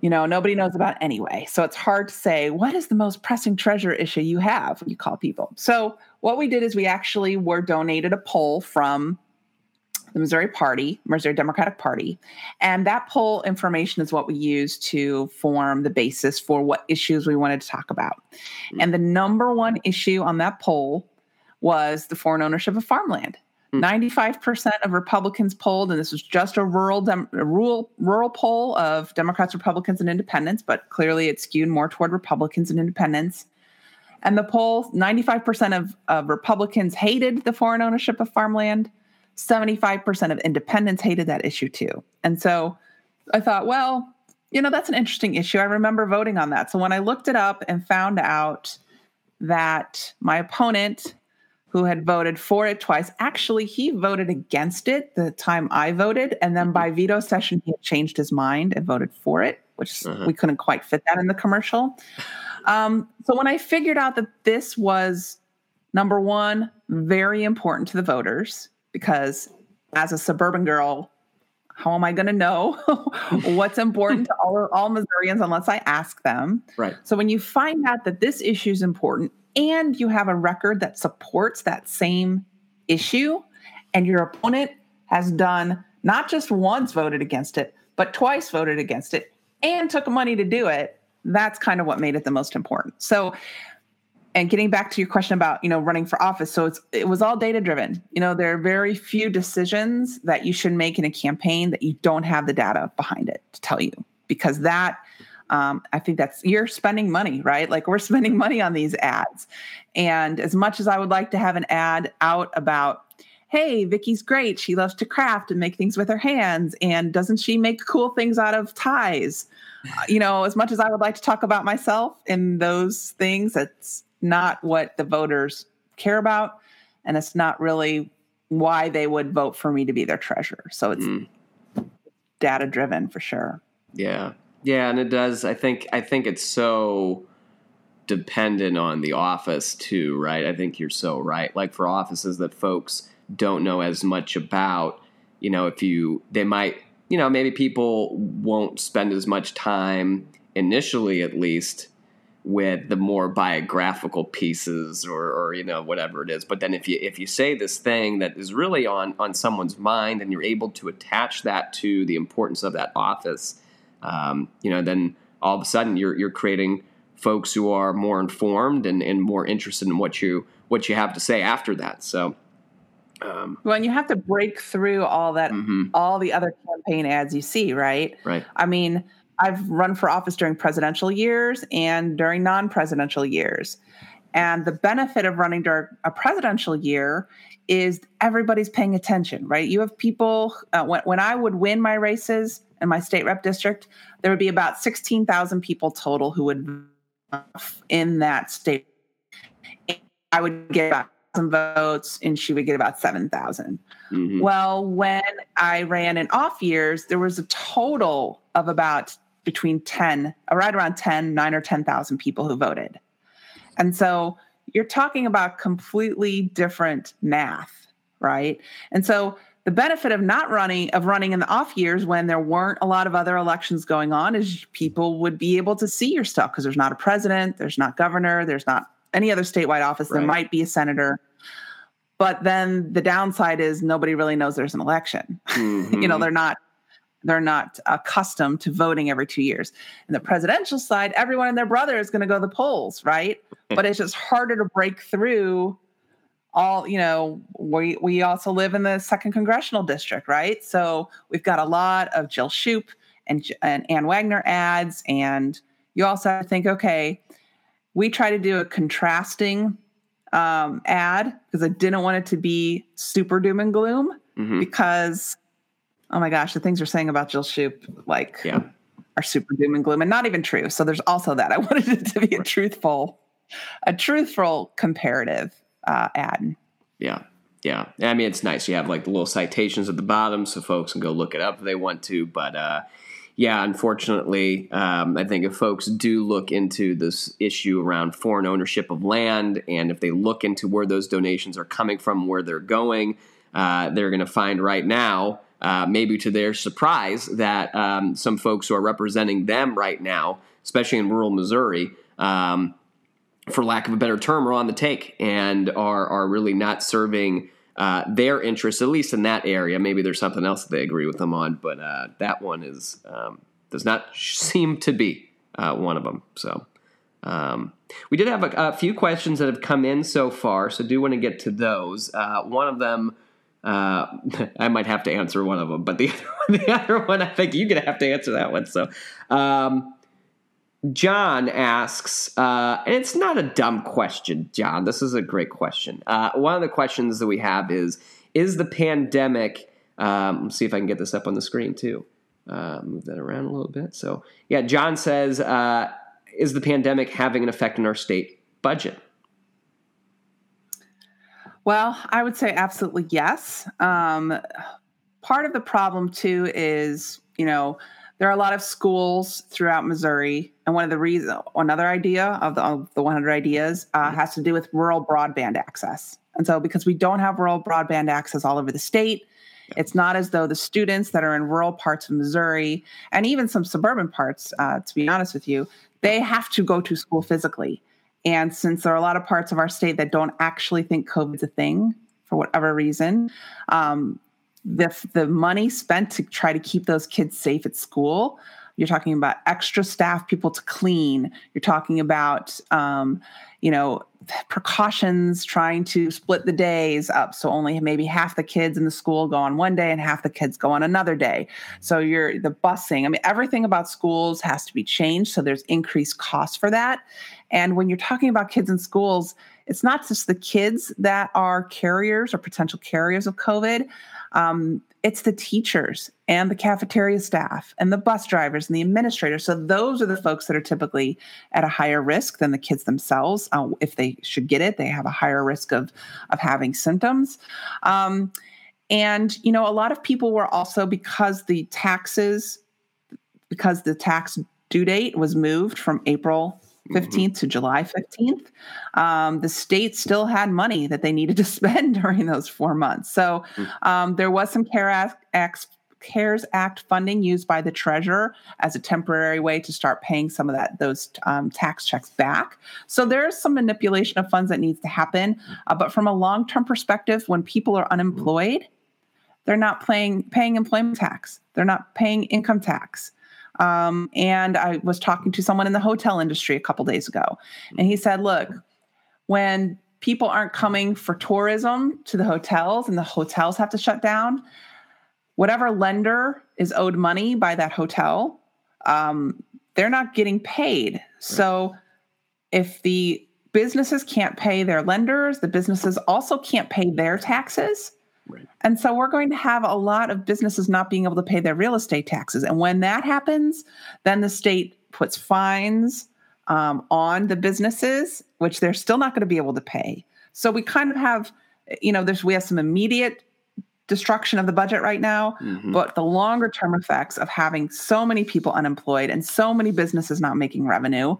you know nobody knows about anyway. So it's hard to say what is the most pressing treasure issue you have when you call people. So what we did is we actually were donated a poll from the Missouri Party, Missouri Democratic Party. And that poll information is what we use to form the basis for what issues we wanted to talk about. Mm-hmm. And the number one issue on that poll was the foreign ownership of farmland. 95% mm. of Republicans polled, and this was just a rural, dem- a rural, rural poll of Democrats, Republicans, and Independents, but clearly it skewed more toward Republicans and Independents. And the poll 95% of, of Republicans hated the foreign ownership of farmland, 75% of independents hated that issue too. And so I thought, well, you know, that's an interesting issue. I remember voting on that. So when I looked it up and found out that my opponent who had voted for it twice. Actually, he voted against it the time I voted. And then by mm-hmm. veto session, he changed his mind and voted for it, which uh-huh. we couldn't quite fit that in the commercial. Um, so when I figured out that this was number one, very important to the voters, because as a suburban girl, how am I going to know what's important to all, all Missourians unless I ask them? Right. So when you find out that this issue is important, and you have a record that supports that same issue, and your opponent has done not just once voted against it, but twice voted against it and took money to do it, that's kind of what made it the most important. So, and getting back to your question about you know running for office so it's it was all data driven you know there are very few decisions that you should make in a campaign that you don't have the data behind it to tell you because that um, I think that's you're spending money, right? Like we're spending money on these ads. And as much as I would like to have an ad out about, hey, Vicki's great. She loves to craft and make things with her hands. And doesn't she make cool things out of ties? Uh, you know, as much as I would like to talk about myself in those things, that's not what the voters care about. And it's not really why they would vote for me to be their treasurer. So it's mm. data driven for sure. Yeah. Yeah, and it does. I think I think it's so dependent on the office too, right? I think you're so right. Like for offices that folks don't know as much about, you know, if you, they might, you know, maybe people won't spend as much time initially, at least, with the more biographical pieces or, or, you know whatever it is but then if you if you say this thing that is really on on someone's mind and you're able to attach that to the importance of that office um, you know then all of a sudden you're you're creating folks who are more informed and, and more interested in what you what you have to say after that so um, well, and you have to break through all that, mm-hmm. all the other campaign ads you see, right? Right. I mean, I've run for office during presidential years and during non presidential years. And the benefit of running during a presidential year is everybody's paying attention, right? You have people, uh, when, when I would win my races in my state rep district, there would be about 16,000 people total who would in that state. I would get about some votes and she would get about 7,000. Mm-hmm. Well, when I ran in off years, there was a total of about between 10, right around 10, 9 or 10,000 people who voted. And so you're talking about completely different math, right? And so the benefit of not running of running in the off years when there weren't a lot of other elections going on is people would be able to see your stuff because there's not a president, there's not governor, there's not any other statewide office. Right. There might be a senator. But then the downside is nobody really knows there's an election. Mm-hmm. you know, they're not they're not accustomed to voting every two years. In the presidential side, everyone and their brother is going to go to the polls, right? but it's just harder to break through all you know we we also live in the second congressional district right so we've got a lot of jill schupp and, and ann wagner ads and you also have to think okay we try to do a contrasting um, ad because i didn't want it to be super doom and gloom mm-hmm. because oh my gosh, the things you're saying about Jill Schupp, like, yeah. are super doom and gloom and not even true. So there's also that. I wanted it to be a truthful, a truthful comparative uh, ad. Yeah. Yeah. I mean, it's nice. You have like the little citations at the bottom so folks can go look it up if they want to. But uh, yeah, unfortunately, um, I think if folks do look into this issue around foreign ownership of land and if they look into where those donations are coming from, where they're going, uh, they're going to find right now uh, maybe to their surprise, that um, some folks who are representing them right now, especially in rural Missouri, um, for lack of a better term, are on the take and are are really not serving uh, their interests, at least in that area. Maybe there's something else that they agree with them on, but uh, that one is um, does not seem to be uh, one of them. So. Um, we did have a, a, few questions that have come in so far, so do want to get to those. Uh, one of them uh, I might have to answer one of them, but the other one, the other one, I think you're gonna have to answer that one. So, um, John asks, uh, and it's not a dumb question, John. This is a great question. Uh, one of the questions that we have is: Is the pandemic? Um, let's see if I can get this up on the screen too. Uh, move that around a little bit. So, yeah, John says, uh, "Is the pandemic having an effect on our state budget?" Well, I would say absolutely yes. Um, part of the problem too is, you know, there are a lot of schools throughout Missouri, and one of the reasons, another idea of the, of the 100 ideas uh, mm-hmm. has to do with rural broadband access. And so, because we don't have rural broadband access all over the state, it's not as though the students that are in rural parts of Missouri and even some suburban parts, uh, to be honest with you, they have to go to school physically. And since there are a lot of parts of our state that don't actually think COVID's a thing for whatever reason, um, the, the money spent to try to keep those kids safe at school, you're talking about extra staff people to clean. You're talking about, um, you know, precautions trying to split the days up. So only maybe half the kids in the school go on one day and half the kids go on another day. So you're the busing i mean everything about schools has to be changed. So there's increased cost for that. And when you're talking about kids in schools it's not just the kids that are carriers or potential carriers of covid. Um, it's the teachers and the cafeteria staff and the bus drivers and the administrators. So those are the folks that are typically at a higher risk than the kids themselves. Uh, if they should get it, they have a higher risk of of having symptoms. Um, and you know, a lot of people were also because the taxes, because the tax due date was moved from April 15th mm-hmm. to July 15th, um, the state still had money that they needed to spend during those four months. So mm. um, there was some CARES Act, CARES Act funding used by the treasurer as a temporary way to start paying some of that those um, tax checks back. So there's some manipulation of funds that needs to happen. Uh, but from a long term perspective, when people are unemployed, they're not paying paying employment tax. They're not paying income tax. Um, and I was talking to someone in the hotel industry a couple days ago, and he said, "Look, when people aren't coming for tourism to the hotels, and the hotels have to shut down, whatever lender is owed money by that hotel, um, they're not getting paid. Right. So if the businesses can't pay their lenders, the businesses also can't pay their taxes." Right. And so we're going to have a lot of businesses not being able to pay their real estate taxes. And when that happens, then the state puts fines um, on the businesses, which they're still not going to be able to pay. So we kind of have, you know, there's we have some immediate destruction of the budget right now, mm-hmm. but the longer term effects of having so many people unemployed and so many businesses not making revenue,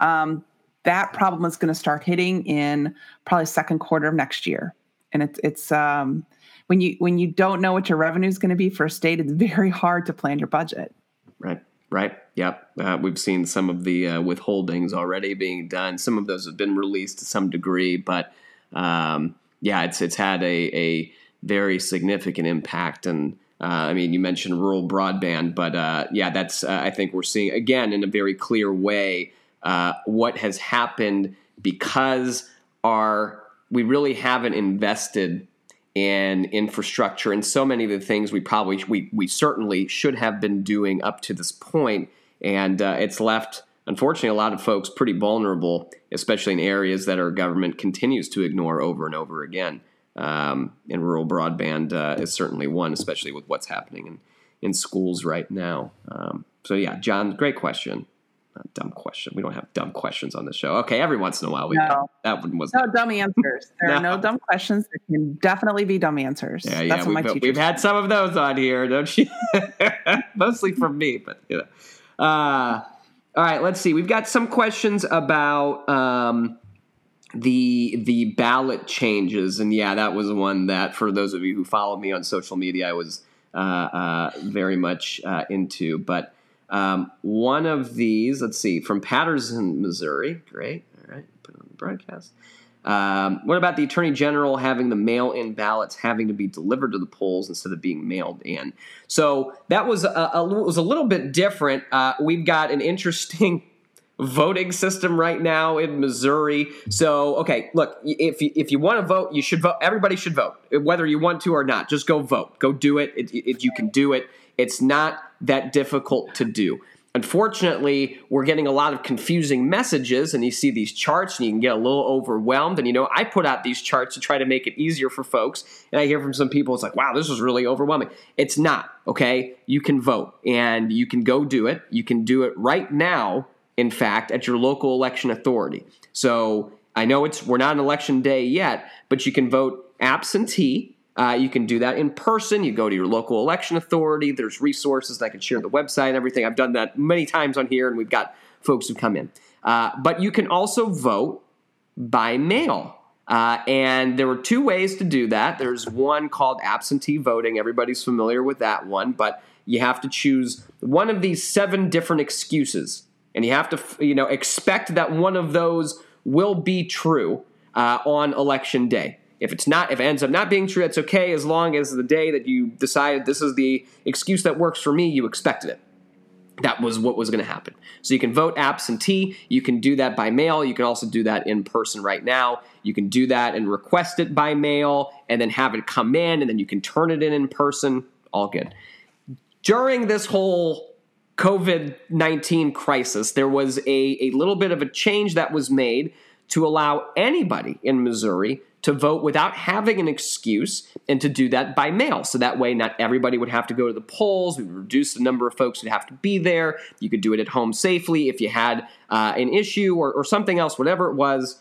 um, that problem is going to start hitting in probably second quarter of next year. And it's it's um, when you when you don't know what your revenue is going to be for a state, it's very hard to plan your budget. Right. Right. Yep. Uh, we've seen some of the uh, withholdings already being done. Some of those have been released to some degree, but um, yeah, it's it's had a, a very significant impact. And uh, I mean, you mentioned rural broadband, but uh, yeah, that's uh, I think we're seeing again in a very clear way uh, what has happened because our we really haven't invested and infrastructure and so many of the things we probably we we certainly should have been doing up to this point. And uh, it's left unfortunately a lot of folks pretty vulnerable especially in areas that our government continues to ignore over and over again. Um, and rural broadband uh, is certainly one especially with what's happening in, in schools right now. Um, so yeah john great question not dumb question. We don't have dumb questions on the show. Okay, every once in a while we no. that one was no dumb answers. There no. are no dumb questions. There can definitely be dumb answers. Yeah, yeah. That's what we've, we've had some of those on here, don't you? Mostly from me, but you know. Uh, all right, let's see. We've got some questions about um, the the ballot changes, and yeah, that was one that for those of you who follow me on social media, I was uh, uh, very much uh, into, but. Um, one of these, let's see, from Patterson, Missouri. Great. All right. Put it on the broadcast. Um, what about the attorney general having the mail-in ballots having to be delivered to the polls instead of being mailed in? So that was a, a was a little bit different. Uh, we've got an interesting voting system right now in Missouri. So okay, look, if you, if you want to vote, you should vote. Everybody should vote, whether you want to or not. Just go vote. Go do it. If you can do it, it's not that difficult to do. Unfortunately, we're getting a lot of confusing messages, and you see these charts, and you can get a little overwhelmed. And you know, I put out these charts to try to make it easier for folks, and I hear from some people, it's like, wow, this was really overwhelming. It's not, okay? You can vote, and you can go do it. You can do it right now, in fact, at your local election authority. So I know it's we're not an election day yet, but you can vote absentee uh, you can do that in person. You go to your local election authority. There's resources. I can share the website and everything. I've done that many times on here, and we've got folks who come in. Uh, but you can also vote by mail. Uh, and there were two ways to do that. There's one called absentee voting. Everybody's familiar with that one, but you have to choose one of these seven different excuses, and you have to, you know, expect that one of those will be true uh, on election day. If it's not, if it ends up not being true, that's okay as long as the day that you decided this is the excuse that works for me, you expected it. That was what was going to happen. So you can vote absentee. You can do that by mail. You can also do that in person right now. You can do that and request it by mail and then have it come in and then you can turn it in in person. All good. During this whole COVID 19 crisis, there was a, a little bit of a change that was made to allow anybody in Missouri to vote without having an excuse and to do that by mail. So that way, not everybody would have to go to the polls. We reduce the number of folks who'd have to be there. You could do it at home safely. If you had uh, an issue or, or, something else, whatever it was,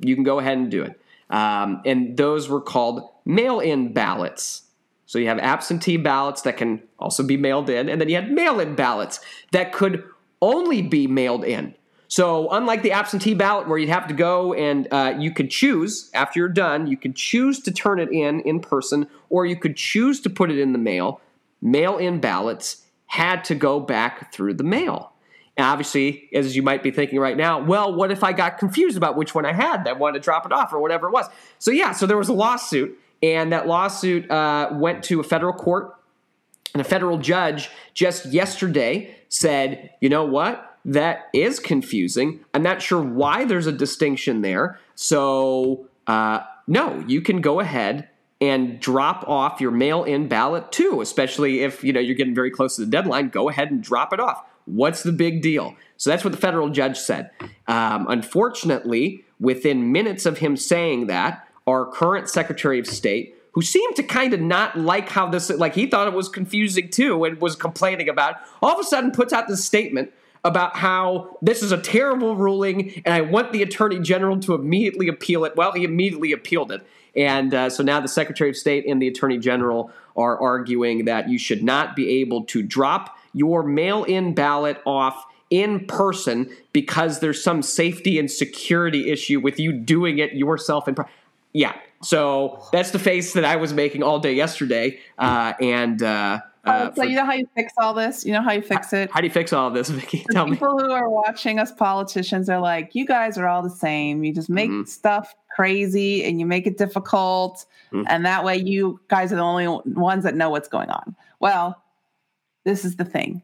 you can go ahead and do it. Um, and those were called mail in ballots. So you have absentee ballots that can also be mailed in, and then you had mail in ballots that could only be mailed in. So, unlike the absentee ballot, where you'd have to go and uh, you could choose after you're done, you could choose to turn it in in person, or you could choose to put it in the mail. Mail in ballots had to go back through the mail. And obviously, as you might be thinking right now, well, what if I got confused about which one I had? I wanted to drop it off or whatever it was. So, yeah, so there was a lawsuit, and that lawsuit uh, went to a federal court. And a federal judge just yesterday said, you know what? That is confusing. I'm not sure why there's a distinction there. So, uh, no, you can go ahead and drop off your mail-in ballot too, especially if you know you're getting very close to the deadline. Go ahead and drop it off. What's the big deal? So that's what the federal judge said. Um, unfortunately, within minutes of him saying that, our current Secretary of State, who seemed to kind of not like how this, like he thought it was confusing too and was complaining about, all of a sudden puts out this statement about how this is a terrible ruling and I want the Attorney General to immediately appeal it. Well, he immediately appealed it. And uh, so now the Secretary of State and the Attorney General are arguing that you should not be able to drop your mail in ballot off in person because there's some safety and security issue with you doing it yourself in person. Yeah. So that's the face that I was making all day yesterday. Uh, and uh, uh, so for, you know how you fix all this? You know how you fix it? How do you fix all of this, Vicki? Tell people me. People who are watching us politicians are like, you guys are all the same. You just make mm-hmm. stuff crazy and you make it difficult. Mm-hmm. And that way you guys are the only ones that know what's going on. Well, this is the thing.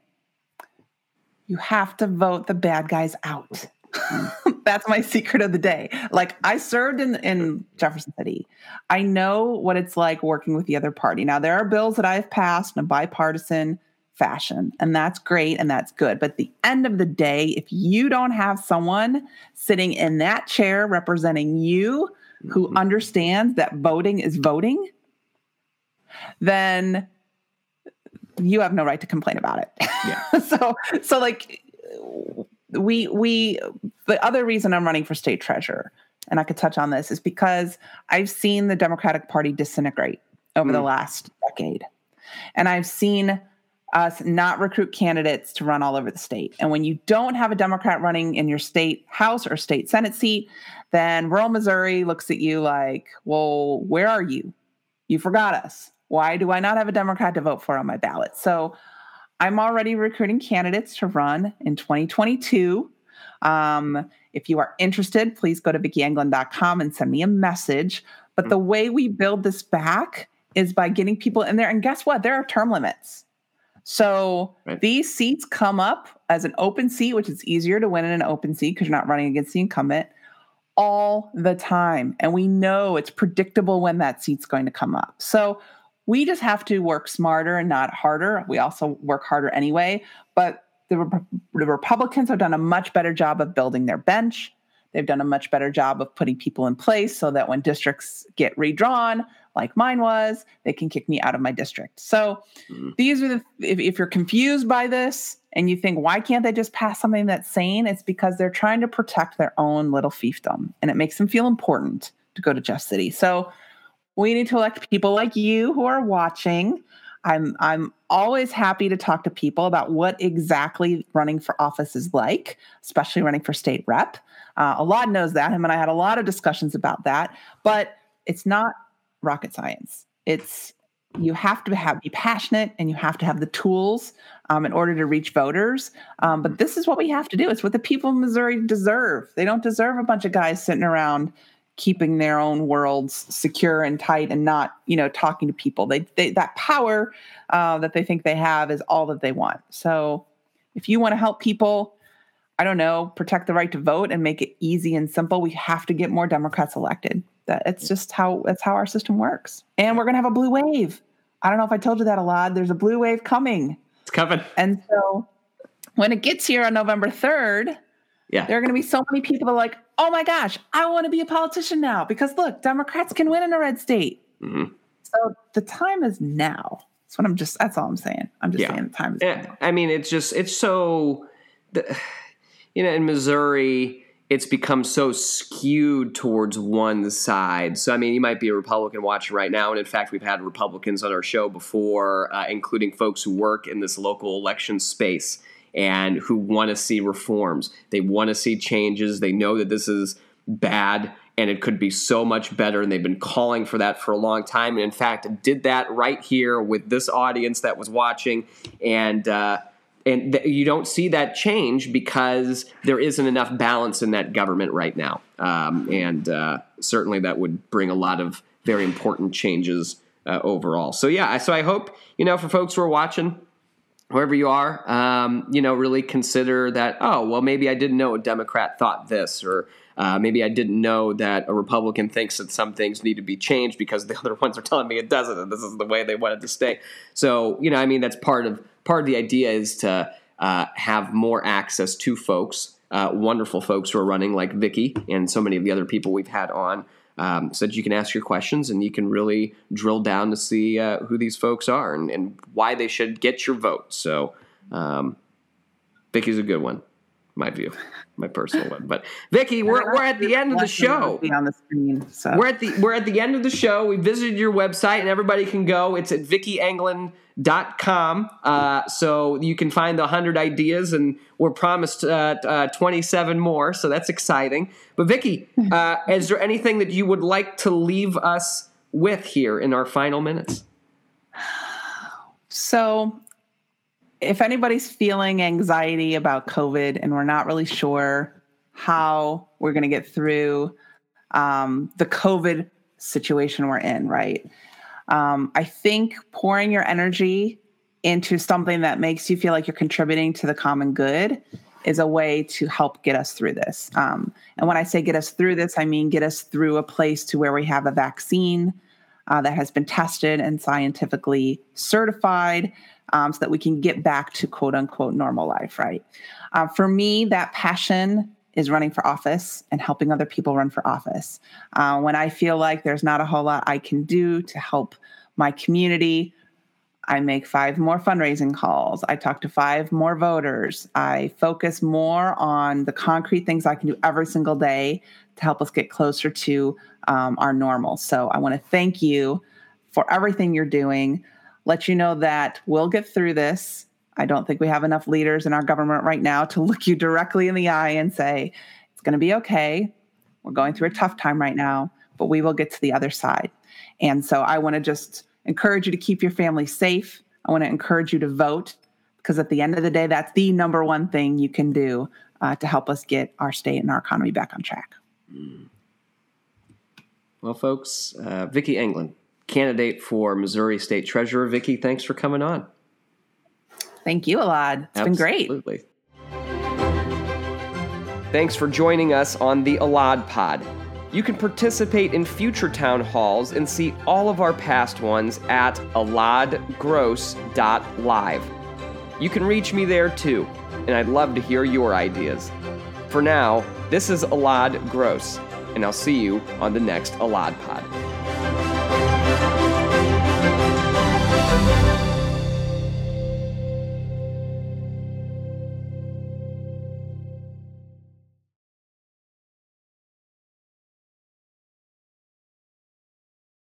You have to vote the bad guys out. That's my secret of the day. Like I served in in Jefferson City. I know what it's like working with the other party. Now there are bills that I've passed in a bipartisan fashion, and that's great and that's good. But at the end of the day, if you don't have someone sitting in that chair representing you who mm-hmm. understands that voting is voting, then you have no right to complain about it. Yeah. so so like we we the other reason I'm running for state treasurer, and I could touch on this, is because I've seen the Democratic Party disintegrate over mm. the last decade. And I've seen us not recruit candidates to run all over the state. And when you don't have a Democrat running in your state House or state Senate seat, then rural Missouri looks at you like, well, where are you? You forgot us. Why do I not have a Democrat to vote for on my ballot? So I'm already recruiting candidates to run in 2022. Um, if you are interested, please go to VickiEnglund.com and send me a message. But mm-hmm. the way we build this back is by getting people in there. And guess what? There are term limits. So right. these seats come up as an open seat, which is easier to win in an open seat because you're not running against the incumbent all the time. And we know it's predictable when that seat's going to come up. So we just have to work smarter and not harder. We also work harder anyway, but the, the Republicans have done a much better job of building their bench. They've done a much better job of putting people in place so that when districts get redrawn, like mine was, they can kick me out of my district. So mm-hmm. these are the, if, if you're confused by this and you think, why can't they just pass something that's sane? It's because they're trying to protect their own little fiefdom and it makes them feel important to go to Jeff City. So we need to elect people like you who are watching. I'm I'm always happy to talk to people about what exactly running for office is like, especially running for state rep. Uh, Elad knows that. Him and I had a lot of discussions about that, but it's not rocket science. It's you have to have be passionate and you have to have the tools um, in order to reach voters. Um, but this is what we have to do. It's what the people of Missouri deserve. They don't deserve a bunch of guys sitting around keeping their own worlds secure and tight and not you know talking to people. They, they that power uh, that they think they have is all that they want. So if you want to help people i don't know protect the right to vote and make it easy and simple we have to get more democrats elected. That it's just how that's how our system works. And we're going to have a blue wave. I don't know if i told you that a lot. There's a blue wave coming. It's coming. And so when it gets here on november 3rd yeah. There are going to be so many people that are like, oh my gosh, I want to be a politician now because look, Democrats can win in a red state. Mm-hmm. So the time is now. That's what I'm just, that's all I'm saying. I'm just yeah. saying the time is yeah. now. I mean, it's just, it's so, you know, in Missouri, it's become so skewed towards one side. So, I mean, you might be a Republican watching right now. And in fact, we've had Republicans on our show before, uh, including folks who work in this local election space and who want to see reforms. They want to see changes. They know that this is bad and it could be so much better. And they've been calling for that for a long time. And in fact, did that right here with this audience that was watching. And, uh, and th- you don't see that change because there isn't enough balance in that government right now. Um, and uh, certainly that would bring a lot of very important changes uh, overall. So, yeah, so I hope, you know, for folks who are watching, wherever you are, um, you know, really consider that, oh, well, maybe I didn't know a Democrat thought this, or uh, maybe I didn't know that a Republican thinks that some things need to be changed because the other ones are telling me it doesn't, and this is the way they want it to stay. So, you know, I mean, that's part of part of the idea is to uh, have more access to folks, uh, wonderful folks who are running like Vicki and so many of the other people we've had on um, so that you can ask your questions and you can really drill down to see uh, who these folks are and, and, why they should get your vote. So, um, Vicki's a good one, my view, my personal one. But Vicki, we're, we're at the end of the show. On the screen, so. We're at the we're at the end of the show. We visited your website, and everybody can go. It's at vickienglund.com dot com. Uh, so you can find the 100 ideas, and we're promised uh, uh, 27 more. So that's exciting. But Vicki, uh, is there anything that you would like to leave us with here in our final minutes? So, if anybody's feeling anxiety about COVID and we're not really sure how we're going to get through um, the COVID situation we're in, right? Um, I think pouring your energy into something that makes you feel like you're contributing to the common good is a way to help get us through this. Um, and when I say get us through this, I mean get us through a place to where we have a vaccine uh, that has been tested and scientifically certified um, so that we can get back to quote unquote normal life, right? Uh, for me, that passion is running for office and helping other people run for office. Uh, when I feel like there's not a whole lot I can do to help my community, I make five more fundraising calls. I talk to five more voters. I focus more on the concrete things I can do every single day to help us get closer to um, our normal. So I want to thank you for everything you're doing. Let you know that we'll get through this. I don't think we have enough leaders in our government right now to look you directly in the eye and say, it's going to be okay. We're going through a tough time right now, but we will get to the other side. And so I want to just encourage you to keep your family safe. I want to encourage you to vote because at the end of the day, that's the number one thing you can do uh, to help us get our state and our economy back on track. Well, folks, uh, Vicki Englund, candidate for Missouri State Treasurer. Vicki, thanks for coming on. Thank you, Elad. It's Absolutely. been great. Absolutely. Thanks for joining us on the Elad Pod. You can participate in future town halls and see all of our past ones at eladgross.live. You can reach me there too, and I'd love to hear your ideas. For now, this is Elad Gross, and I'll see you on the next Elad Pod.